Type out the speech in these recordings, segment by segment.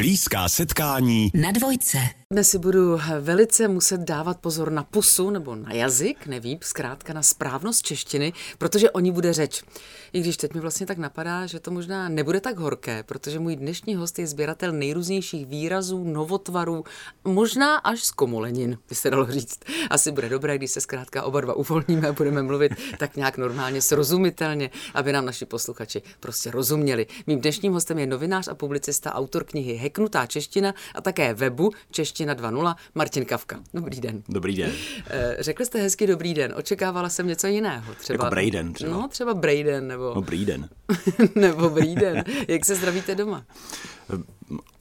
Blízká setkání na dvojce. Dnes si budu velice muset dávat pozor na pusu nebo na jazyk, nevím, zkrátka na správnost češtiny, protože o ní bude řeč. I když teď mi vlastně tak napadá, že to možná nebude tak horké, protože můj dnešní host je sběratel nejrůznějších výrazů, novotvarů, možná až z komolenin, by se dalo říct. Asi bude dobré, když se zkrátka oba dva uvolníme a budeme mluvit tak nějak normálně, srozumitelně, aby nám naši posluchači prostě rozuměli. Mým dnešním hostem je novinář a publicista, autor knihy Heknutá čeština a také webu Čeština 2.0 Martin Kavka. Dobrý den. Dobrý den. Eh, řekl jste hezky dobrý den. Očekávala jsem něco jiného. Třeba, jako Brayden třeba. No, třeba Brayden nebo... No, Brayden. nebo Brayden. Jak se zdravíte doma?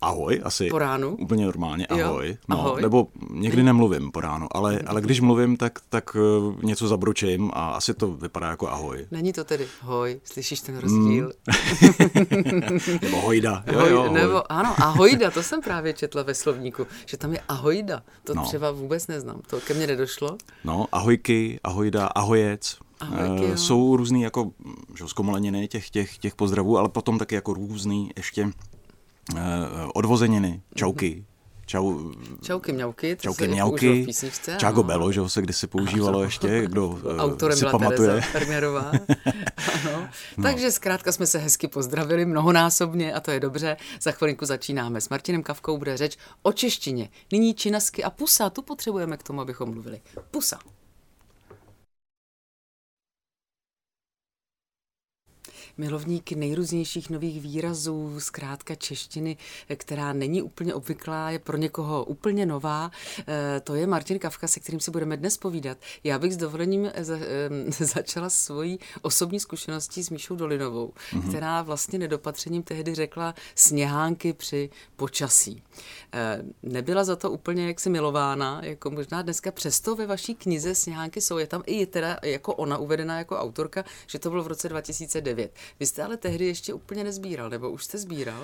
Ahoj, asi. Po ránu? Úplně normálně, ahoj. Jo, no, ahoj. Nebo někdy nemluvím po ránu, ale, ale když mluvím, tak, tak eh, něco zabručím a asi to vypadá jako ahoj. Není to tedy hoj, slyšíš ten rozdíl? Mm. nebo hojda. Jo, hoj, jo, hoj. Nebo, ano, ahojda, to jsem právě četla ve slovníku, že tam je ahojda. To no. třeba vůbec neznám, to ke mně nedošlo. No, ahojky, ahojda, ahojec. Ahojky, jo. Jsou různý jako že, zkomoleniny těch, těch, těch pozdravů, ale potom taky jako různý ještě uh, odvozeniny, čauky, Čau, čauky mňauky, to čauky mňauky, Čago Belo, že se kdysi používalo ještě, kdo eh, Autorem si byla pamatuje. Tereza ano. No. Takže zkrátka jsme se hezky pozdravili mnohonásobně a to je dobře. Za chvilinku začínáme. S Martinem Kavkou bude řeč o češtině. Nyní činasky a pusa, tu potřebujeme k tomu, abychom mluvili. Pusa. Milovník nejrůznějších nových výrazů, zkrátka češtiny, která není úplně obvyklá, je pro někoho úplně nová. Eh, to je Martin Kavka, se kterým si budeme dnes povídat. Já bych s dovolením eh, začala svojí osobní zkušeností s Míšou Dolinovou, mm-hmm. která vlastně nedopatřením tehdy řekla sněhánky při počasí. Eh, nebyla za to úplně jaksi milována, jako možná dneska přesto ve vaší knize Sněhánky jsou, je tam i teda jako ona uvedená jako autorka, že to bylo v roce 2009. Vy jste ale tehdy ještě úplně nezbíral, nebo už jste sbíral?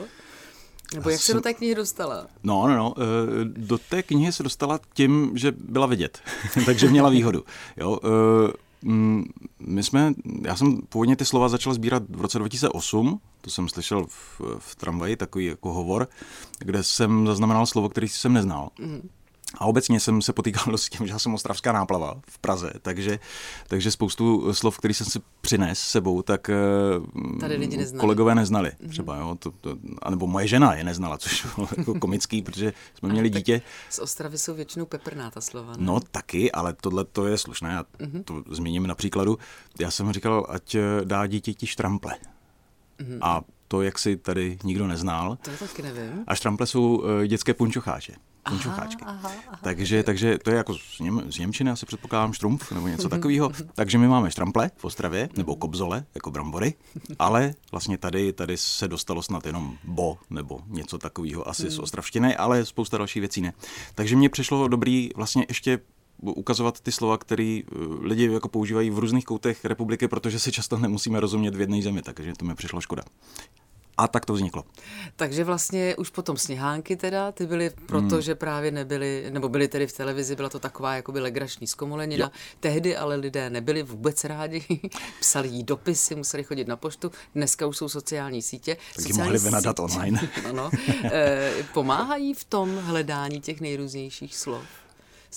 Nebo jak se do té knihy dostala? No, no, no. Eh, do té knihy se dostala tím, že byla vidět. Takže měla výhodu. Jo, eh, mm, my jsme, já jsem původně ty slova začal sbírat v roce 2008, to jsem slyšel v, v tramvaji, takový jako hovor, kde jsem zaznamenal slovo, který jsem neznal. Mm. A obecně jsem se potýkal s tím, že jsem ostravská náplava v Praze, takže, takže spoustu slov, který jsem si přines sebou, tak eh, Tady lidi neznali. kolegové neznali. Mm-hmm. Třeba, jo, to, to, anebo moje žena je neznala, což bylo jako komický, protože jsme měli dítě. Z Ostravy jsou většinou peprná ta slova. Ne? No taky, ale tohle to je slušné. Já mm-hmm. to zmíním na příkladu. Já jsem říkal, ať eh, dá dítěti štrample. Mm-hmm. A to, jak si tady nikdo neznal. To taky nevím. A štrample jsou uh, dětské punčocháče. Punčocháčky. Aha, aha, aha. Takže, takže to je jako z, Něm, z Němčiny, asi předpokládám štrumpf nebo něco takového. takže my máme štrample v Ostravě, nebo kobzole, jako brambory, ale vlastně tady, tady se dostalo snad jenom bo, nebo něco takového asi z hmm. ostravštiny, ale spousta dalších věcí ne. Takže mně přišlo dobrý vlastně ještě ukazovat ty slova, které eh, lidi jako používají v různých koutech republiky, protože si často nemusíme rozumět v jedné zemi, takže to mi přišlo škoda. A tak to vzniklo. Takže vlastně už potom sněhánky teda, ty byly proto, hmm. že právě nebyly, nebo byly tedy v televizi, byla to taková jakoby legrační zkomolenina. Jo. Tehdy ale lidé nebyli vůbec rádi, psali jí dopisy, museli chodit na poštu, dneska už jsou sociální sítě. Tak sociální mohli vynadat online. ano, e, pomáhají v tom hledání těch nejrůznějších slov?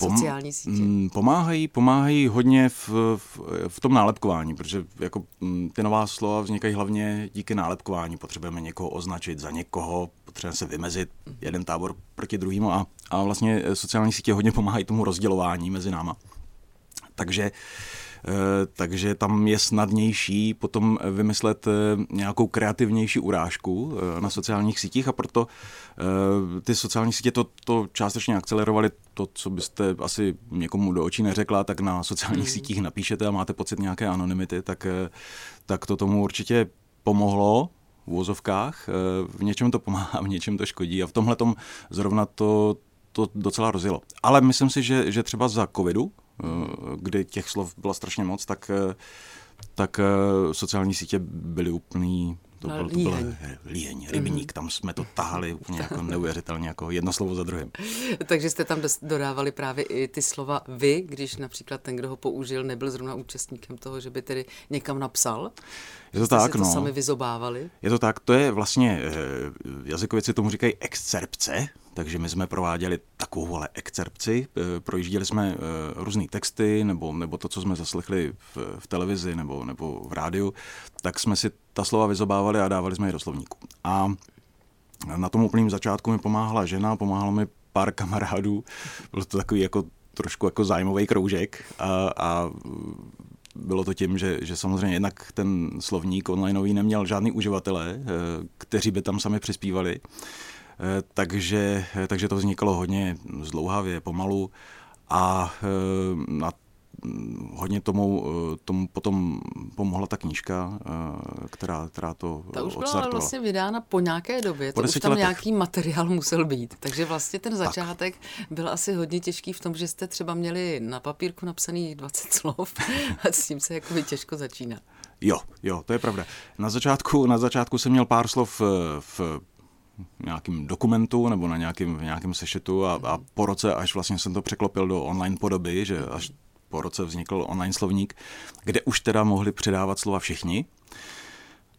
Sociální sítě? Mm, pomáhají, pomáhají hodně v, v, v tom nálepkování, protože jako mm, ty nová slova vznikají hlavně díky nálepkování. Potřebujeme někoho označit za někoho, potřebujeme se vymezit jeden tábor proti druhému a, a vlastně sociální sítě hodně pomáhají tomu rozdělování mezi náma. Takže Eh, takže tam je snadnější potom vymyslet eh, nějakou kreativnější urážku eh, na sociálních sítích a proto ty sociální sítě to, to částečně akcelerovaly to, co byste asi někomu do očí neřekla, tak na sociálních hmm. sítích napíšete a máte pocit nějaké anonymity, tak, tak to tomu určitě pomohlo v úvozovkách. V něčem to pomáhá, v něčem to škodí a v tomhle zrovna to, to docela rozjelo. Ale myslím si, že, že třeba za covidu, Eh, kdy těch slov bylo strašně moc, tak, eh, tak eh, sociální sítě byly úplný To No, byl, to byl líheň. líheň, rybník, tam jsme to tahali úplně jako neuvěřitelně, jako jedno slovo za druhým. Takže jste tam dodávali právě i ty slova vy, když například ten, kdo ho použil, nebyl zrovna účastníkem toho, že by tedy někam napsal. Je to Jste tak, to no. sami vyzobávali. Je to tak, to je vlastně, eh, jazykověci tomu říkají excerpce, takže my jsme prováděli takovou ale excerpci, eh, projížděli jsme eh, různé texty, nebo, nebo to, co jsme zaslechli v, v televizi nebo, nebo v rádiu, tak jsme si ta slova vyzobávali a dávali jsme je do slovníku. A na tom úplném začátku mi pomáhala žena, pomáhalo mi pár kamarádů, byl to takový jako trošku jako zájmový kroužek a, a bylo to tím, že, že samozřejmě jednak ten slovník onlineový neměl žádný uživatele, eh, kteří by tam sami přispívali, Eh, takže, takže to vznikalo hodně zdlouhavě, pomalu. A eh, na hodně tomu, eh, tomu potom pomohla ta knížka, která, která to Ta už byla vlastně vydána po nějaké době, Po to už tam letech. nějaký materiál musel být. Takže vlastně ten začátek byl asi hodně těžký v tom, že jste třeba měli na papírku napsaných 20 slov a s tím se jako těžko začíná. Jo, jo, to je pravda. Na začátku, na začátku jsem měl pár slov eh, v nějakém dokumentu nebo na nějakém, v nějakém sešitu a, a po roce, až vlastně jsem to překlopil do online podoby, že až po roce vznikl online slovník, kde už teda mohli předávat slova všichni.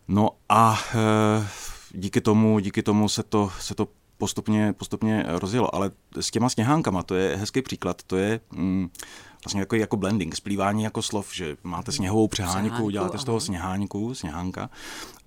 No a e, díky tomu, díky tomu se to, se to postupně, postupně rozjelo. Ale s těma sněhánkama, to je hezký příklad, to je mm, vlastně jako, jako blending, splývání jako slov, že máte sněhovou přehánku, Přehánku, děláte z toho sněhánku, sněhánka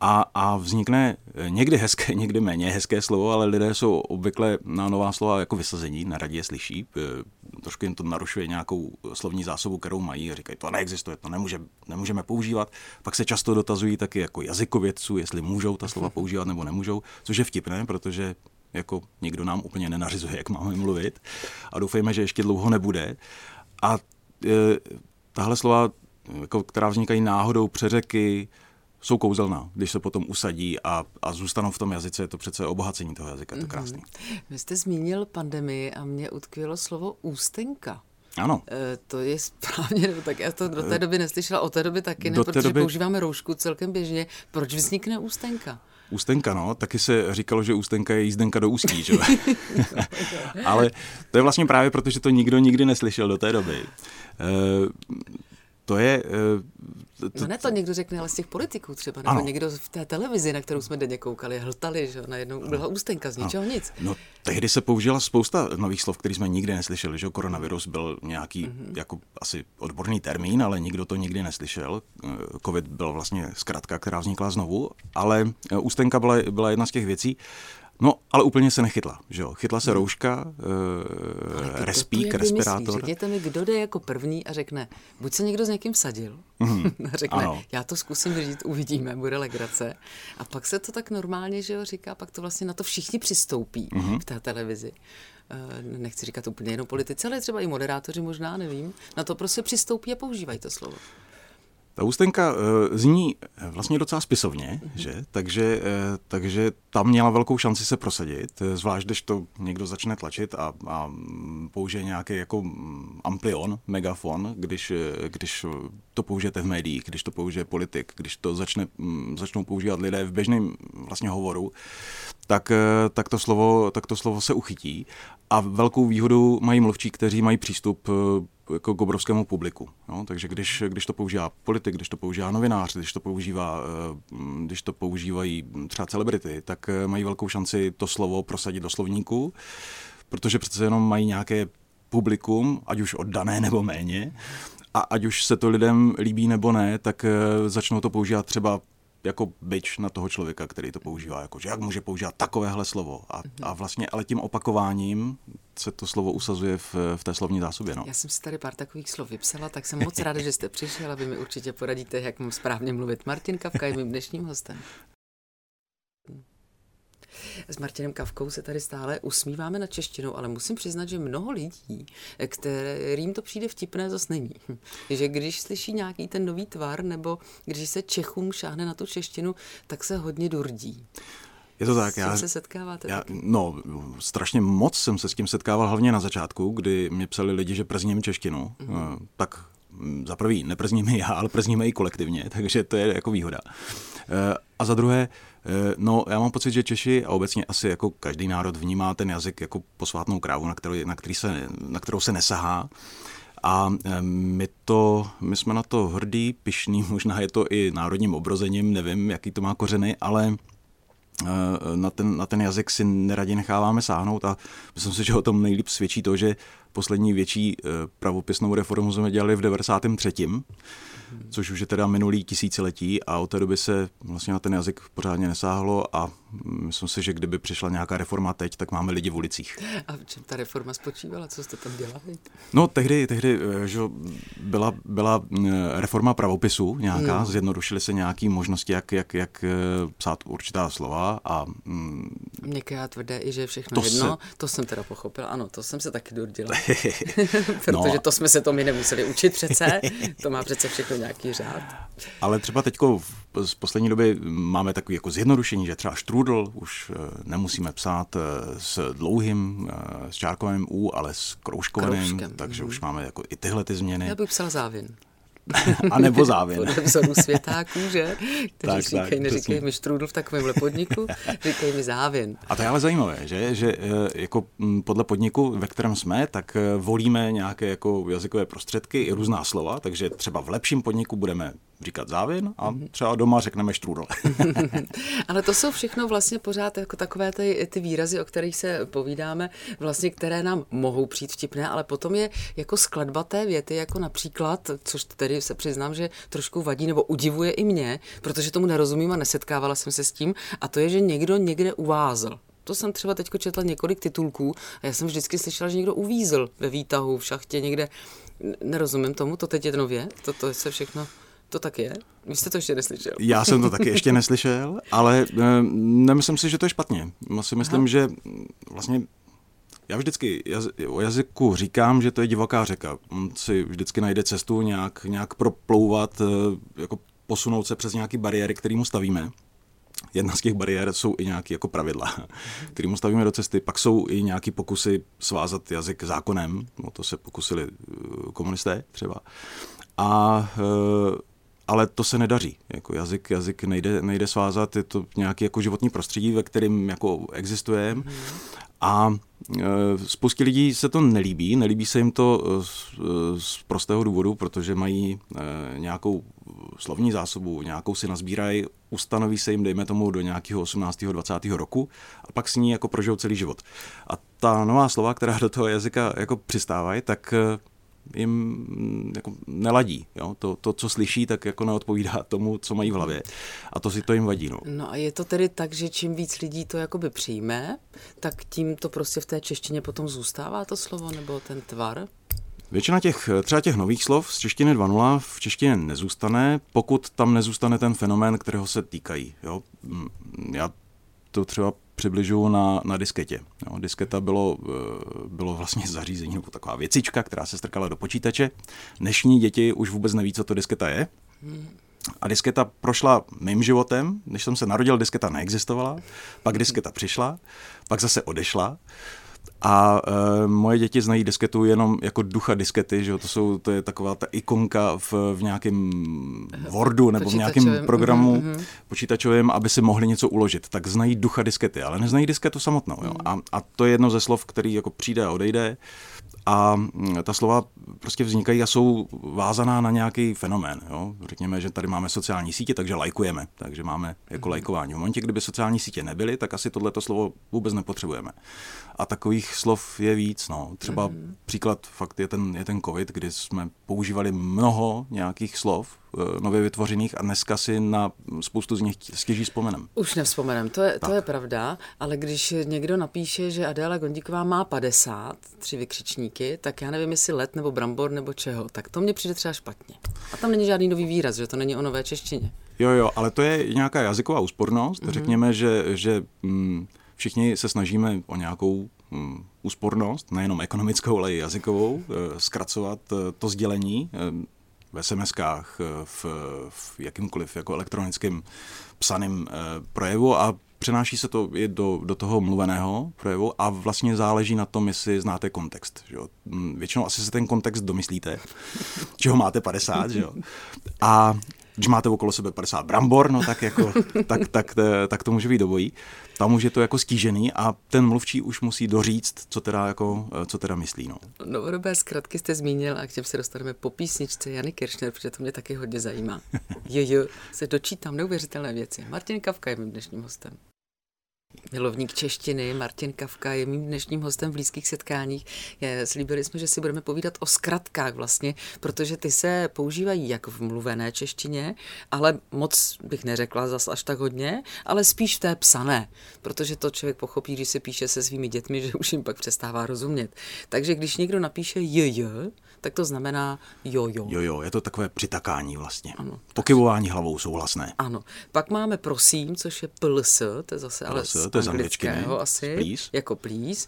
a, a vznikne někdy hezké, někdy méně hezké slovo, ale lidé jsou obvykle na nová slova jako vysazení, neradi je slyší, e, trošku jim to narušuje nějakou slovní zásobu, kterou mají a říkají, to neexistuje, to nemůže, nemůžeme používat. Pak se často dotazují taky jako jazykovědců, jestli můžou ta slova používat nebo nemůžou, což je vtipné, protože jako nikdo nám úplně nenařizuje, jak máme mluvit a doufejme, že ještě dlouho nebude. A e, tahle slova, jako, která vznikají náhodou přeřeky, jsou kouzelná, když se potom usadí a, a zůstanou v tom jazyce, je to přece obohacení toho jazyka, to je krásný. Vy jste zmínil pandemii a mě utkvělo slovo ústenka. Ano, E, to je správně, nebo tak já to do té doby neslyšela, od té doby taky ne, Do protože doby- používáme roušku celkem běžně. Proč vznikne ústenka? Ústenka, no, taky se říkalo, že ústenka je jízdenka do ústí, že? Ale to je vlastně právě proto, že to nikdo nikdy neslyšel do té doby. To je... E, No ne, to někdo řekne, ale z těch politiků třeba, nebo Ano. někdo v té televizi, na kterou jsme denně koukali, hltali, že najednou byla ústenka z ničeho nic. No, tehdy se použila spousta nových slov, který jsme nikdy neslyšeli, že jo? koronavirus byl nějaký mm-hmm. jako asi odborný termín, ale nikdo to nikdy neslyšel. Eh, Covid byl vlastně zkratka, která vznikla znovu, ale eh, ústenka byla, byla jedna z těch věcí. No, ale úplně se nechytla, že jo? Chytla se rouška, Hmm. Ale e, respík, respirátor. Řekněte mi, kdo jde jako první a řekne, buď se někdo s někým vsadil, a řekne, Mhm. ano. já to zkusím říct, uvidíme, bude legrace. A pak se to tak normálně, že jo, říká, pak to vlastně na to všichni přistoupí Mhm. v té televizi. Eh, Nechci říkat úplně jenom politici, ale třeba i moderátoři možná, nevím. Na to prostě přistoupí a používají to slovo. Ta ústenka uh, zní eh, vlastně docela spisovně, mm-hmm. že? Takže, uh, takže tam měla velkou šanci se prosadit, eh, zvlášť když to někdo začne tlačit a, a použije nějaký jako mm, amplion, megafon, když, eh, když to použijete v médiích, když to použije politik, když to začne, mm, začnou používat lidé v běžném vlastně hovoru, tak, eh, tak, to slovo, tak to slovo se uchytí. A velkou výhodu mají mluvčí, kteří mají přístup eh, jako k obrovskému publiku. No, takže když, když to používá politik, když to používá novinář, když to, používá, eh, když to používají třeba celebrity, tak mají velkou šanci to slovo prosadit do slovníku, protože přece jenom mají nějaké publikum, ať už oddané nebo méně, a ať už se to lidem líbí nebo ne, tak začnou to používat třeba jako byč na toho člověka, který to používá, jako že jak může používat takovéhle slovo. A, a vlastně ale tím opakováním se to slovo usazuje v, v té slovní zásobě. No. Já jsem si tady pár takových slov vypsala, tak jsem moc ráda, že jste přišel a vy mi určitě poradíte, jak mám správně mluvit. Martin Kavka je mým dnešním hostem. S Martinem Kavkou se tady stále usmíváme na češtinu, ale musím přiznat, že mnoho lidí, kterým to přijde vtipné, zase není. Že když slyší nějaký ten nový tvar, nebo když se Čechům šáhne na tu češtinu, tak se hodně durdí. Je to tak, já, se setkáváte já, taky? no, strašně moc jsem se s tím setkával, hlavně na začátku, kdy mě psali lidi, že przním češtinu. Mm-hmm. Tak mm, za prvý, neprzníme já, ale przníme i kolektivně, takže to je jako výhoda. A za druhé, No, já mám pocit, že Češi a obecně asi jako každý národ vnímá ten jazyk jako posvátnou krávu, na, kterou, na, který se, na kterou se nesahá. A my, to, my jsme na to hrdí, pišný, možná je to i národním obrozením, nevím, jaký to má kořeny, ale na ten, na ten jazyk si neradi necháváme sáhnout a myslím si, že o tom nejlíp svědčí to, že poslední větší pravopisnou reformu jsme dělali v 93 což už je teda minulý tisíciletí a od té doby se vlastně na ten jazyk pořádně nesáhlo a myslím si, že kdyby přišla nějaká reforma teď, tak máme lidi v ulicích. A v čem ta reforma spočívala? Co jste tam dělali? No tehdy, tehdy eh, že byla, byla eh, reforma pravopisu nějaká, no. zjednodušily se nějaké možnosti, jak, jak, jak eh, psát určitá slova a... Mm, Měkké a tvrdé i, že je všechno to jedno, se... to jsem teda pochopil, ano, to jsem se taky dordila. Protože no. to jsme se to my nemuseli učit přece, to má přece všechno nějaký řád. Ale třeba teď z poslední doby máme takový jako zjednodušení, že třeba štrůdl už eh, nemusíme psát eh, s dlouhým, eh, s čárkovým U, ale s kroužkovaným, Kroužkem. takže mm. už máme jako i tyhle ty změny. Já bych psal závin. a nebo závin. Podle vzoru světáků, že? Kteří tak, říkají, tak, neříkají mi štrůdl v takovémhle podniku, říkají mi závin. A to je ale zajímavé, že, že jako mm, podle podniku, ve kterém jsme, tak volíme nějaké jako jazykové prostředky i různá slova, takže třeba v lepším podniku budeme říkat závin a mhm. třeba doma řekneme štrůdl. Ale to jsou všechno vlastně pořád jako takové ty, ty výrazy, o kterých se povídáme, vlastně, které nám mohou přijít vtipné, ale potom je jako skladba té věty, jako například, což tedy se přiznám, že trošku vadí nebo udivuje i mě, protože tomu nerozumím a nesetkávala jsem se s tím, a to je, že někdo někde uvázl. To jsem třeba teď četla několik titulků a já jsem vždycky slyšela, že někdo uvízl ve výtahu, v šachtě, někde. Nerozumím tomu, to teď je nově, to, to se všechno to tak je? Vy jste to ještě neslyšel. Já jsem to taky ještě neslyšel, ale e, nemyslím si, že to je špatně. Já si myslím, Aha. že vlastně já vždycky jaz, o jazyku říkám, že to je divoká řeka. On si vždycky najde cestu nějak, nějak proplouvat, e, jako posunout se přes nějaké bariéry, které mu stavíme. Jedna z těch bariér jsou i nějaké jako pravidla, které mu stavíme do cesty. Pak jsou i nějaké pokusy svázat jazyk zákonem, no to se pokusili e, komunisté třeba. A e, ale to se nedaří. Jako jazyk, jazyk nejde, nejde svázat, je to nějaký jako životní prostředí, ve kterém jako existuje. Mm. A e, spoustě lidí se to nelíbí, nelíbí se jim to e, z, e, z prostého důvodu, protože mají nějakou slovní zásobu, nějakou si nazbírají, ustanoví se jim, dejme tomu, do nějakého 18. 20. roku a pak s ní jako prožijou celý život. A ta nová slova, která do toho jazyka jako přistávají, tak jim mm, jako neladí. Jo? To, to, co slyší, tak jako neodpovídá tomu, co mají v hlavě. A to si to jim vadí. No. no a je to tedy tak, že čím víc lidí to jakoby přijme, tak tím to prostě v té češtině potom zůstává to slovo nebo ten tvar? Většina těch, třeba těch nových slov z češtiny 2.0 v češtině nezůstane, pokud tam nezůstane ten fenomén, kterého se týkají. Jo? Mm, já to třeba přibližuju na, na disketě. Jo, disketa bylo, eh, bylo vlastně zařízení nebo taková věcička, která se strkala do počítače. Dnešní děti už vůbec neví, co to disketa je. A disketa prošla mým životem, než jsem se narodil, disketa neexistovala, pak disketa přišla, pak zase odešla a e, moje děti znají disketu jenom jako ducha diskety, že to, jsou, to je taková ta ikonka v, v nějakém Wordu nebo v nějakém programu mm-hmm. počítačovém, aby si mohli něco uložit. Tak znají ducha diskety, ale neznají disketu samotnou. Jo? Mm. A, a to je jedno ze slov, který jako přijde a odejde a ta slova prostě vznikají a jsou vázaná na nějaký fenomén. Jo? Řekněme, že tady máme sociální sítě, takže lajkujeme, takže máme jako mhm. lajkování. V momentě, kdyby sociální sítě nebyly, tak asi tohleto slovo vůbec nepotřebujeme. A takových slov je víc. No. Třeba mm. příklad fakt je ten, je ten covid, kdy jsme používali mnoho nějakých slov, nově vytvořených a dneska si na spoustu z nich stěží vzpomenem. Už nevzpomenem, to je, to je pravda, ale když někdo napíše, že Adéla Gondíková má 50, tři vykřičníky, tak já nevím, jestli let nebo brambor nebo čeho, tak to mně přijde třeba špatně. A tam není žádný nový výraz, že to není o nové češtině. Jo, jo, ale to je nějaká jazyková úspornost. Mm-hmm. Řekněme, že, že mm, všichni se snažíme o nějakou mm, úspornost, nejenom ekonomickou, ale i jazykovou, eh, zkracovat eh, to sdělení v SMS-kách, eh, v, v jakýmkoliv jako elektronickým psaným eh, projevu a přenáší se to i do, do toho mluveného projevu a vlastně záleží na tom, jestli znáte kontext. Že jo? Hm, většinou asi se ten kontext domyslíte, čeho máte 50, že jo? A když máte okolo sebe 50 brambor, no tak, jako, tak, tak, tak to může být dobojí. Tam už je to jako stížený a ten mluvčí už musí doříct, co teda, jako, co teda myslí. No. Novodobé zkratky jste zmínil a k těm se dostaneme po písničce Jany Kiršner, protože to mě taky hodně zajímá. Jo, jo, se dočítám neuvěřitelné věci. Martin Kavka je mým dnešním hostem. Milovník češtiny Martin Kavka je mým dnešním hostem v blízkých setkáních. Je, slíbili jsme, že si budeme povídat o zkratkách vlastně, protože ty se používají jak v mluvené češtině, ale moc bych neřekla zas až tak hodně, ale spíš v té psané, protože to člověk pochopí, když se píše se svými dětmi, že už jim pak přestává rozumět. Takže když někdo napíše jj, tak to znamená jo, jo. Jo, jo, je to takové přitakání vlastně. Ano. Pokyvování hlavou souhlasné. Ano. Pak máme prosím, což je pls, to je zase ale z to je z anglického asi. Please. Jako please.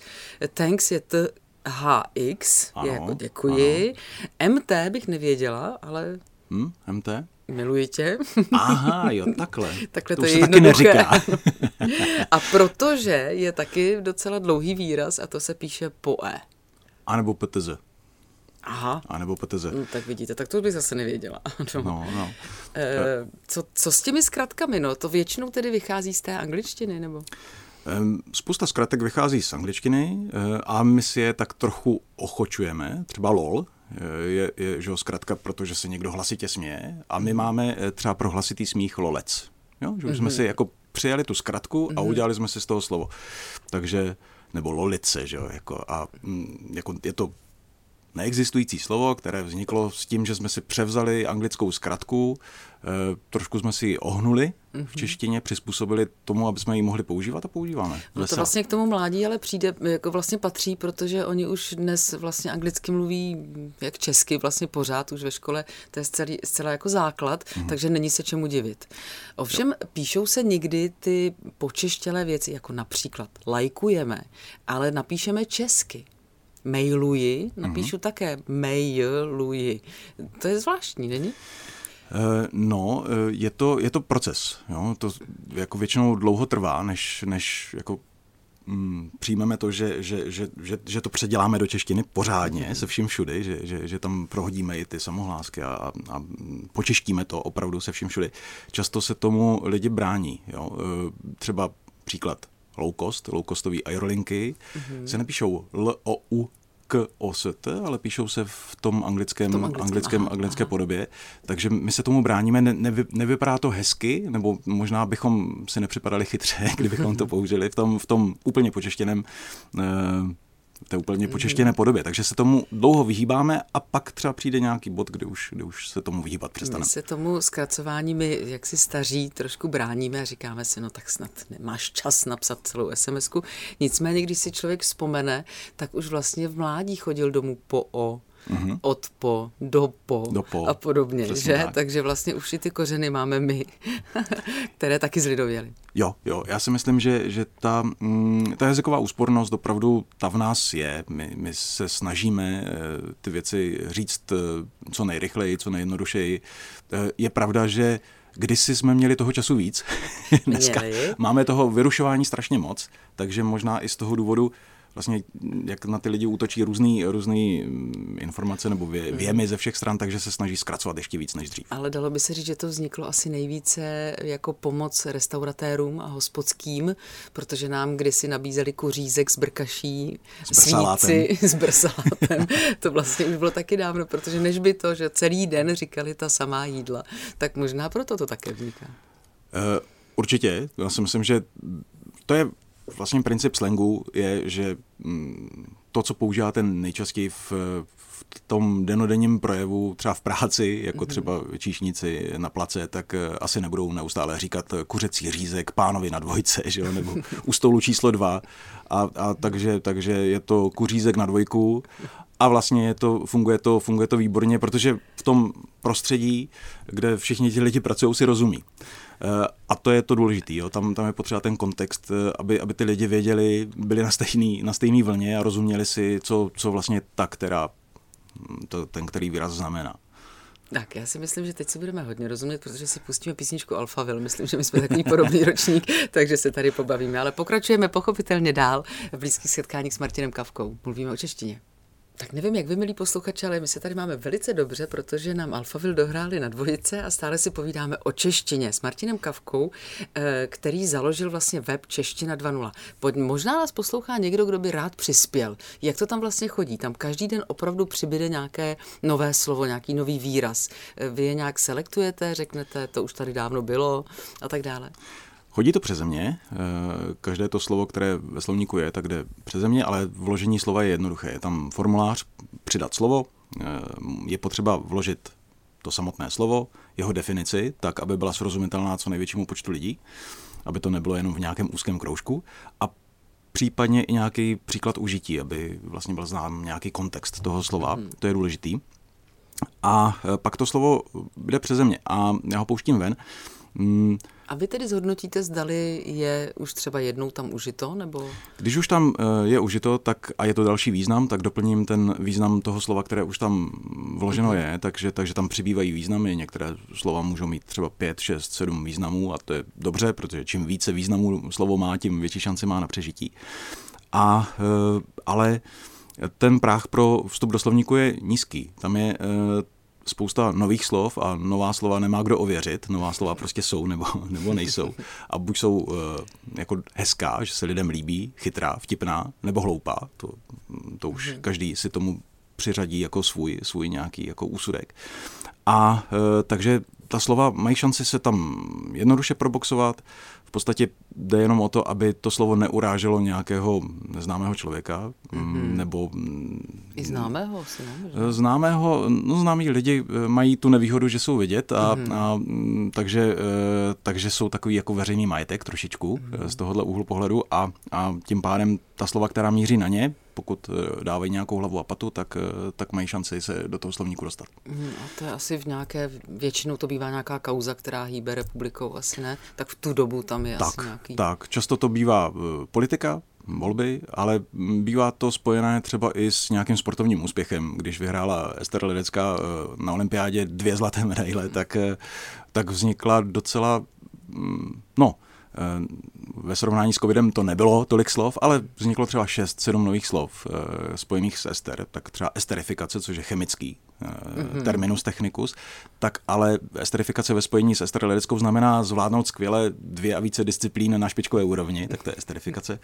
Thanks je t HX, ano, je jako děkuji. Ano. MT bych nevěděla, ale... Hmm, MT? Miluji tě. Aha, jo, takhle. takhle to, to je se taky neříká. a protože je taky docela dlouhý výraz a to se píše po E. A nebo PTZ. Aha. A nebo PTZ. No, tak vidíte, tak to bych zase nevěděla. no. No, no. E, co, co s těmi zkratkami? No, to většinou tedy vychází z té angličtiny, nebo? Spousta zkratek vychází z angličtiny eh, a my si je tak trochu ochočujeme. Třeba LOL eh, je, je že zkratka, protože se někdo hlasitě směje a my máme třeba pro hlasitý smích lolec. Jo? Že už mm-hmm. jsme mhm. si jako přijali tu zkratku a mm-hmm. udělali jsme si z toho slovo. Takže nebo lolice, že jo, jako, a mm, jako je to neexistující slovo, které vzniklo s tím, že jsme si převzali anglickou zkratku, e, trošku jsme si ji ohnuli v mhm. češtině, přizpůsobili tomu, aby jsme ji mohli používat a používáme. No to vlastně k tomu mládí ale přijde, jako vlastně patří, protože oni už dnes vlastně anglicky mluví jak česky vlastně pořád už ve škole, to je zcela, zcela jako základ, mm-hmm. takže není se čemu divit. Ovšem jo. píšou se někdy ty počeštělé věci, jako například lajkujeme, ale napíšeme česky mailuji, napíšu mm-hmm. také mailuji. To je zvláštní, není? Eh, no, eh, je to, je to proces. Jo? To jako většinou dlouho trvá, než, než jako mm, přijmeme to, že, že, že, že, že to předěláme do češtiny pořádně, se vším všudy, že, že, že tam prohodíme i ty samohlásky a, a počeštíme to opravdu se vším všudy. Často se tomu lidi brání. Jo? Eh, třeba příklad low cost, low costový aerolinky, mm-hmm. se nepíšou L, O, U, k OST, ale píšou se v tom anglickém, v tom anglickém, anglickém aha, anglické aha. podobě. Takže my se tomu bráníme, ne, nevy, nevypadá to hezky, nebo možná bychom si nepřipadali chytře, kdybychom to použili v tom, v tom úplně počeštěném v té úplně počeštěné mhm. podobě. Takže se tomu dlouho vyhýbáme a pak třeba přijde nějaký bod, kdy už, kdy už se tomu vyhýbat přestaneme. My se tomu zkracování, my jak si staří, trošku bráníme a říkáme si, no tak snad nemáš čas napsat celou sms -ku. Nicméně, když si člověk vzpomene, tak už vlastně v mládí chodil domů po O mm-hmm. od po, do po, do po. a podobně, Přesně že? Tak. Takže vlastně už i ty kořeny máme my, které taky zlidověly. Jo, jo, já si myslím, že, že ta, mm, ta jazyková úspornost opravdu ta v nás je. My, my se snažíme eh, ty věci říct eh, co nejrychleji, co nejjednodušeji. Eh, je pravda, že Kdysi jsme měli toho času víc, dneska měli. máme toho vyrušování strašně moc, takže možná i z toho důvodu vlastně jak na ty lidi útočí různý, různý mm, informace nebo vě, hmm. věmy ze všech stran, takže se snaží zkracovat ještě víc než dřív. Ale dalo by se říct, že to vzniklo asi nejvíce jako pomoc restauratérům a hospodským, protože nám kdysi nabízeli kuřízek z brkaší, s svíci s brsalátem. to vlastně už bylo taky dávno, protože než by to, že celý den říkali ta samá jídla, tak možná proto to také vzniká. Uh, určitě. Já si myslím, že to je vlastně princip slangu je, že mm, to, co používáte nejčastěji v, v tom denodenním projevu, třeba v práci, jako mhm. třeba číšníci na place, tak eh, asi nebudou neustále říkat kuřecí řízek pánovi na dvojce, že jo? nebo u stolu číslo dva. A, a takže, takže je to kuřízek na dvojku a vlastně je to, funguje, to, funguje to výborně, protože v tom prostředí, kde všichni ti lidi pracují, si rozumí. Eh, a to je to důležité. Tam, tam je potřeba ten kontext, eh, aby, aby ty lidi věděli, byli na stejný, na stejný vlně a rozuměli si, co, co vlastně ta, která, hm, to, ten, který výraz znamená. Tak, já si myslím, že teď si budeme hodně rozumět, protože si pustíme písničku Alphaville. Myslím, že my jsme takový podobný ročník, takže se tady pobavíme. Ale pokračujeme pochopitelně dál v blízkých setkáních s Martinem Kavkou. Mluvíme o češtině. Tak nevím, jak vy, milí posluchači, ale my se tady máme velice dobře, protože nám Alfavil dohráli na dvojice a stále si povídáme o češtině s Martinem Kavkou, eh, který založil vlastně web Čeština 2.0. Možná nás poslouchá někdo, kdo by rád přispěl. Jak to tam vlastně chodí? Tam každý den opravdu přibyde nějaké nové slovo, nějaký nový výraz. Eh, vy je nějak selektujete, řeknete, to už tady dávno bylo a tak dále. Chodí to přeze mě, eh, každé to slovo, které ve slovníku je, tak jde přeze mě, ale vložení slova je jednoduché. Je tam formulář, přidat slovo, eh, je potřeba vložit to samotné slovo, jeho definici, tak, aby byla srozumitelná co největšímu počtu lidí, aby to nebylo jenom v nějakém úzkém kroužku a případně i nějaký příklad užití, aby vlastně byl znám nějaký kontext toho slova, hmm. to je důležitý. A eh, pak to slovo jde přeze mě a já ho pouštím ven. A vy tedy zhodnotíte, zdali je už třeba jednou tam užito, nebo? Když už tam eh, je užito tak a je to další význam, tak doplním ten význam toho slova, které už tam vloženo mhm. je, takže, takže tam přibývají významy. Některé slova můžou mít třeba 5, 6, 7 významů a to je dobře, protože čím více významů slovo má, tím větší šanci má na přežití. A, eh, ale ten práh pro vstup do slovníku je nízký. Tam je eh, spousta nových slov a nová slova nemá kdo ověřit, nová slova prostě jsou nebo, nebo nejsou. A buď jsou uh, jako hezká, že se lidem líbí, chytrá, vtipná, nebo hloupá, to, to už hmm. každý si tomu přiřadí jako svůj, svůj nějaký jako úsudek. A uh, takže ta slova mají šanci se tam jednoduše proboxovat, podstatě jde jenom o to, aby to slovo neuráželo nějakého neznámého člověka, mm-hmm. nebo... I známého si Známého, no známí lidi eh, mají tu nevýhodu, že jsou vidět a, mm-hmm. a mm, takže, eh, takže jsou takový jako veřejný majetek trošičku mm-hmm. z tohohle úhlu pohledu a, a tím pádem ta slova, která míří na ně, pokud eh, dávají nějakou hlavu a patu, tak, eh, tak mají šanci se do toho slovníku dostat. Hmm, a to je asi v nějaké, většinou to bývá nějaká kauza, která hýbe republikou, asi ne? Tak v tu dobu tam je tak, asi nějaký... Tak, často to bývá eh, politika, volby, ale bývá to spojené třeba i s nějakým sportovním úspěchem. Když vyhrála Ester Ledecká na olympiádě dvě zlaté medaile, tak, tak vznikla docela, mm, no, ve srovnání s covidem to nebylo tolik slov, ale vzniklo třeba 6-7 nových slov eh, spojených s ester, tak třeba esterifikace, což je chemický mm-hmm. terminus technicus, tak ale esterifikace ve spojení s esterolidickou znamená zvládnout skvěle dvě a více disciplín na špičkové úrovni, tak to je esterifikace,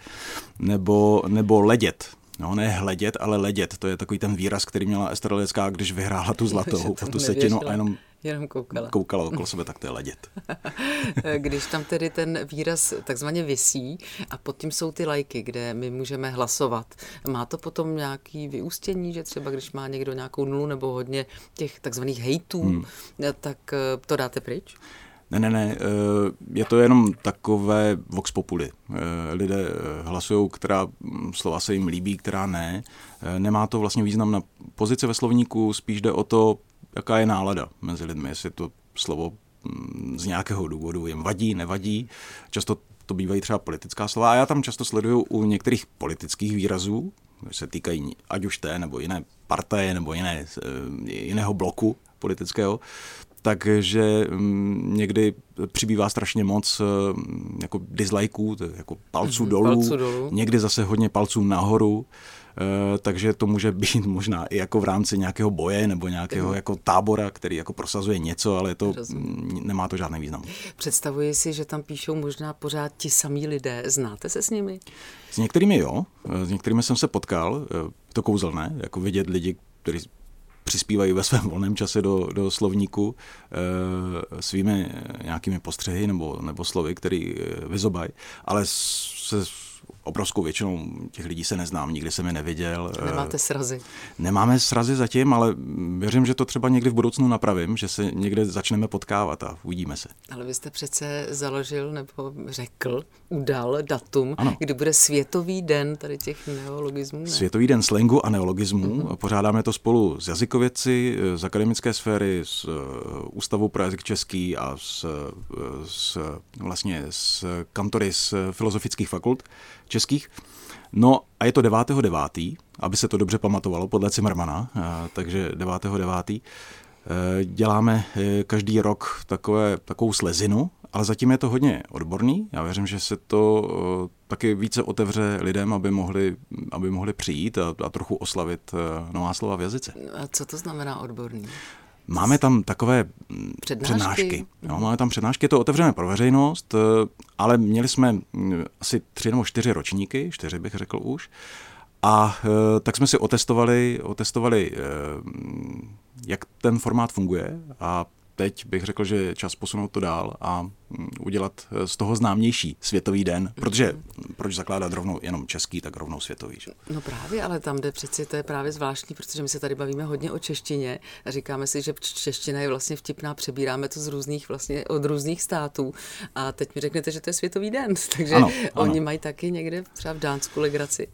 nebo, nebo ledět, No, ne hledět, ale ledět. To je takový ten výraz, který měla Ester Ledecká, když vyhrála tu zlatou, tu setinu a jenom Jenom koukala. Koukala okolo sebe, tak to je ledět. Když tam tedy ten výraz takzvaně visí a pod tím jsou ty lajky, kde my můžeme hlasovat, má to potom nějaký vyústění, že třeba když má někdo nějakou nulu nebo hodně těch takzvaných hejtů, hmm. tak eh, to dáte pryč? Ne, ne, ne, eh, je to jenom takové vox populi. Eh, lidé hlasují, která hm, slova se jim líbí, která ne. Nemá to vlastně význam na pozici ve slovníku, spíš jde o to, jaká je nálada mezi lidmi, jestli to slovo hm, z nějakého důvodu jim vadí, nevadí. Často to bývají třeba politická slova a já tam často sleduju u některých politických výrazů, se týkají ať už té nebo jiné partaje nebo jiné, eh, jiného bloku politického, takže hm, někdy přibývá strašně moc eh, jako dislikeů, jako palců, mm-hmm, dolů, palců dolů, někdy zase hodně palců nahoru. Eh, takže to může být možná i jako v rámci nějakého boje nebo nějakého mm. jako tábora, který jako prosazuje něco, ale to Rozumím. nemá to žádný význam. Představuji si, že tam píšou možná pořád ti samí lidé. Znáte se s nimi? S některými jo, eh, s některými jsem se potkal, eh, to kouzelné, jako vidět lidi, kteří přispívají ve svém volném čase do, do slovníku e, svými nějakými postřehy nebo, nebo slovy, který vyzobají, ale se obrovskou většinou těch lidí se neznám, nikdy jsem je neviděl. Nemáte srazy? Nemáme srazy zatím, ale věřím, že to třeba někdy v budoucnu napravím, že se někde začneme potkávat a uvidíme se. Ale vy jste přece založil nebo řekl, udal datum, ano. kdy bude Světový den tady těch neologismů. Ne? Světový den slangu a neologismů. Uh-huh. Pořádáme to spolu s jazykovědci z akademické sféry, s uh, Ústavou pro jazyk český a s, s, vlastně s kantory z filozofických fakult českých. No a je to 9.9., aby se to dobře pamatovalo podle Zimmermana, takže 9.9. Eh, děláme eh, každý rok takové, takovou slezinu ale zatím je to hodně odborný. Já věřím, že se to taky více otevře lidem, aby mohli, aby mohli přijít a, a trochu oslavit nová slova v jazyce. A co to znamená odborný? Máme tam takové mm, přednášky. přednášky. Jo, máme tam přednášky, je to otevřené pro veřejnost, ale měli jsme mm, asi tři nebo čtyři ročníky, čtyři bych řekl už, a e, tak jsme si otestovali, otestovali e, jak ten formát funguje a teď bych řekl, že je čas posunout to dál a mm, udělat e, z toho známější světový den, protože proč zakládat rovnou jenom český, tak rovnou světový. Že? No právě, ale tam jde přeci, to je právě zvláštní, protože my se tady bavíme hodně o češtině a říkáme si, že čeština je vlastně vtipná, přebíráme to z různých, vlastně od různých států a teď mi řeknete, že to je světový den, takže ano, ano. oni mají taky někde třeba v Dánsku legraci.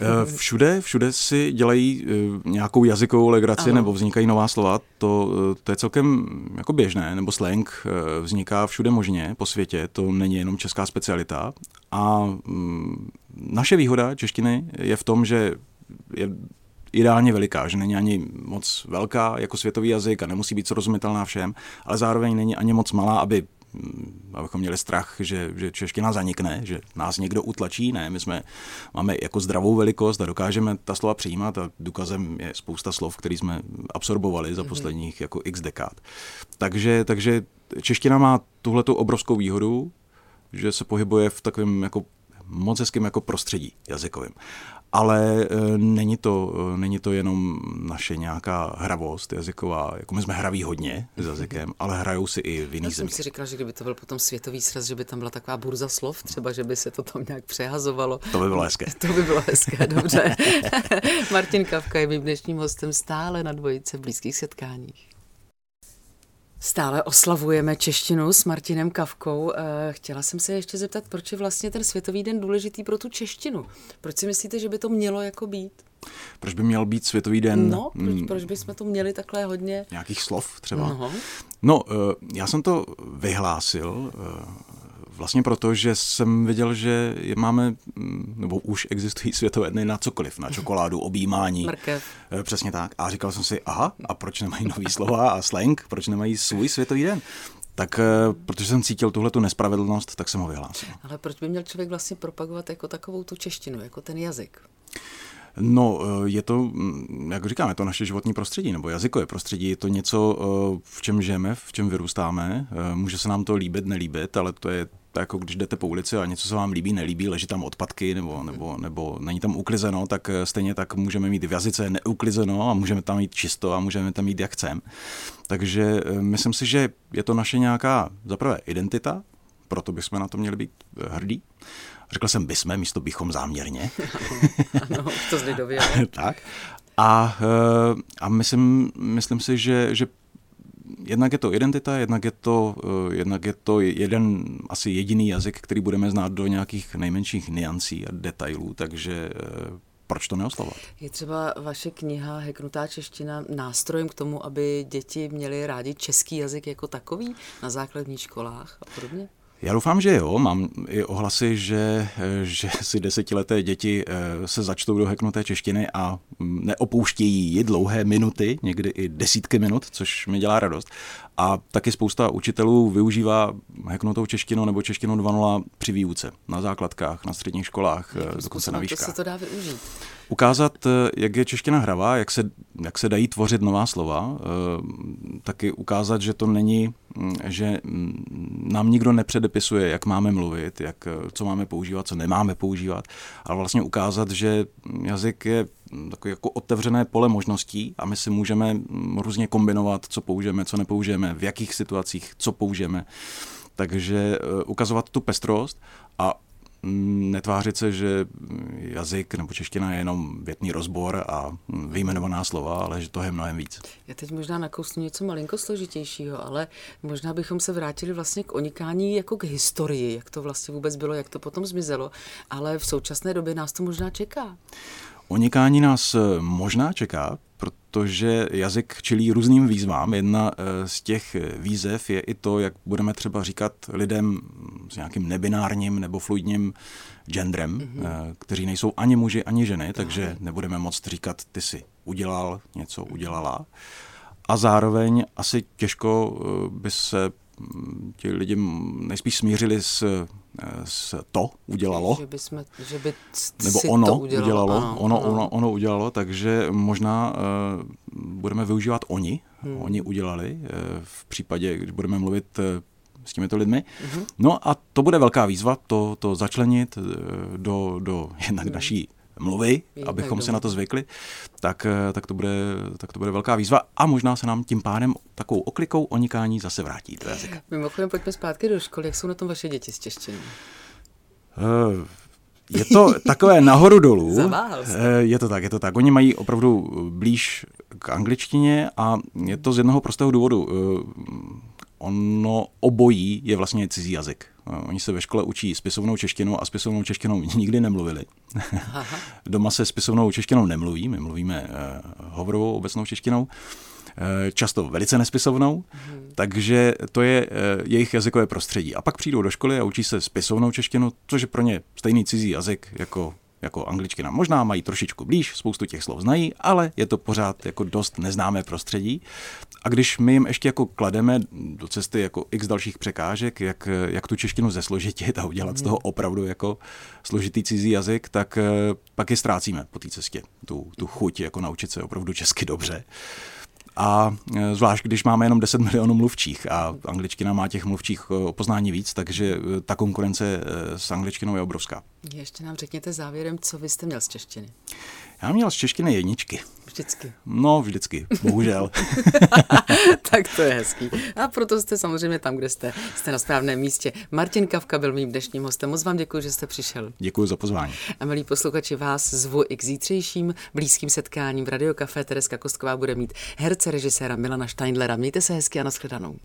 Eh, všude, všude si dělají eh, nějakou jazykovou legraci ano. nebo vznikají nová slova. To, eh, to je celkem jako běžné, nebo slang vzniká všude možně po světě. To není jenom česká specialita. A mm, naše výhoda češtiny je v tom, že je ideálně veliká, že není ani moc velká jako světový jazyk a nemusí být srozumitelná všem, ale zároveň není ani moc malá, aby abychom měli strach, že, že čeština zanikne, že nás někdo utlačí. Ne, my jsme, máme jako zdravou velikost a dokážeme ta slova přijímat a důkazem je spousta slov, které jsme absorbovali za mhm. posledních jako x dekád. Takže, takže čeština má tuhletu obrovskou výhodu, že se pohybuje v takovém jako moc hezkým jako prostředí jazykovým ale e, není to, e, není to jenom naše nějaká hravost jazyková, jako my jsme hraví hodně s jazykem, ale hrajou si i v jiných zemích. Já jsem si říkal, že kdyby to byl potom světový sraz, že by tam byla taková burza slov, třeba, že by se to tam nějak přehazovalo. To by bylo hezké. To by bylo hezké, dobře. Martin Kavka je mým dnešním hostem stále na dvojice blízkých setkáních. Stále oslavujeme češtinu s Martinem Kavkou. Eh, chtěla jsem se ještě zeptat, proč je vlastně ten Světový den důležitý pro tu češtinu? Proč si myslíte, že by to mělo jako být? Proč by měl být Světový den? No, proč, hmm. proč bychom to měli takhle hodně? Nějakých slov třeba? No, no já jsem to vyhlásil eh, Vlastně proto, že jsem viděl, že máme, mm, nebo už existují světové dny na cokoliv, na čokoládu, objímání. Mrkev. Eh, přesně tak. A říkal jsem si, aha, a proč nemají nový slova a slang, proč nemají svůj světový den? Tak eh, protože jsem cítil tuhle tu nespravedlnost, tak jsem ho vyhlásil. Ale proč by měl člověk vlastně propagovat jako takovou tu češtinu, jako ten jazyk? No, eh, je to, mm, jak říkám, je to naše životní prostředí, nebo jazykové prostředí, je to něco, v čem žijeme, v čem vyrůstáme. Může se nám to líbit, nelíbit, ale to je to jako když jdete po ulici a něco se vám líbí, nelíbí, leží tam odpadky nebo, nebo, nebo není tam uklizeno, tak eh, stejně tak můžeme mít v jazyce neuklizeno a můžeme tam mít čisto a můžeme tam mít jak chcem. Takže eh, myslím si, že je to naše nějaká zaprvé identita, proto bychom na to měli být eh, hrdí. Řekl jsem bychom, místo bychom záměrně. ano, ano to zlidově. tak. A, a myslím, myslím si, že, že jednak je to identita, jednak je to, uh, jednak je to jeden asi jediný jazyk, který budeme znát do nějakých nejmenších niancí a detailů, takže uh, proč to neoslavovat? Je třeba vaše kniha Heknutá čeština nástrojem k tomu, aby děti měly rádi český jazyk jako takový na základních školách a podobně? Já doufám, že jo. Mám i ohlasy, že, že si desetileté děti eh, se začtou do heknuté češtiny a mm, neopouštějí ji dlouhé minuty, někdy i desítky minut, což mi dělá radost. A taky spousta učitelů využívá heknutou češtinu nebo češtinu 2.0 při výuce na základkách, na středních školách, Jak dokonce na výškách. Se to dá využít? Ukázat, eh, jak je čeština hravá, jak se, jak se dají tvořit nová slova, eh, taky ukázat, že to není, mm, že mm, nám nikdo nepředepisuje, jak máme mluvit, jak, eh, co máme používat, co nemáme používat, ale vlastně ukázat, že jazyk je takové jako otevřené pole možností a my si můžeme mm, různě kombinovat, co použijeme, co nepoužijeme, v jakých situacích, co použijeme. Takže ukazovat tu pestrost a netvářit se, že jazyk nebo čeština je jenom větný rozbor a vyjmenovaná slova, ale že to je mnohem víc. Já teď možná nakousnu něco malinko složitějšího, ale možná bychom se vrátili vlastně k onikání jako k historii, jak to vlastně vůbec bylo, jak to potom zmizelo, ale v současné době nás to možná čeká. Onikání nás možná čeká, protože jazyk čelí různým výzvám. Jedna eh, z těch výzev je i to, jak budeme třeba říkat lidem s nějakým nebinárním nebo fluidním genderem, mm-hmm. kteří nejsou ani muži, ani ženy, takže nebudeme moct říkat, ty si udělal něco, udělala. A zároveň asi těžko eh, by se mm, ti lidi nejspíš smířili s to udělalo. Že by, jsme, že by nebo ono to udělalo. udělalo ano, ono, ano. Ono, ono udělalo, takže možná uh, budeme využívat oni. Hmm. Oni udělali uh, v případě, když budeme mluvit uh, s těmito lidmi. Mm-hmm. No a to bude velká výzva, to, to začlenit do, do jednak mm. naší mluvy, Je, abychom se na to zvykli, tak, eh, tak, to bude, tak to bude velká výzva a možná se nám tím pádem takovou oklikou onikání zase vrátí do jazyka. Mimochodem pojďme zpátky do školy. Jak jsou na tom vaše děti s češtinou? Uh, je to takové nahoru dolů. Eh, je to tak, je to tak. Oni mají opravdu blíž k angličtině a je to z jednoho prostého důvodu ono obojí je vlastně cizí jazyk. Oni se ve škole učí spisovnou češtinou a spisovnou češtinou nikdy nemluvili. Doma se spisovnou češtinou nemluví, my mluvíme uh, hovorovou obecnou češtinou, uh, často velice nespisovnou, mm. takže to je uh, jejich jazykové prostředí. A pak přijdou do školy a učí se spisovnou češtinu, což je pro ně stejný cizí jazyk jako jako angličtina. Možná mají trošičku blíž, spoustu těch slov znají, ale je to pořád jako dost neznámé prostředí. A když my jim ještě jako klademe do cesty jako x dalších překážek, jak, jak tu češtinu zesložitit a udělat z toho opravdu jako složitý cizí jazyk, tak eh, pak je ztrácíme po té cestě, tu, tu chuť jako naučit se opravdu česky dobře. A e, zvlášť, když máme jenom 10 milionů mluvčích a angličtina má těch mluvčích e, o poznání víc, takže e, ta konkurence s angličtinou je obrovská. Ještě nám řekněte závěrem, co vy jste měl z češtiny. Já měl z češtiny jedničky. Vždycky. No, vždycky, bohužel. tak to je hezký. A proto jste samozřejmě tam, kde jste. Jste na správném místě. Martin Kavka byl mým dnešním hostem. Moc vám děkuji, že jste přišel. Děkuji za pozvání. A milí posluchači, vás zvu i k zítřejším blízkým setkáním v Radio Café. Tereska Kostková bude mít herce režiséra Milana Steindlera. Mějte se hezky a nashledanou.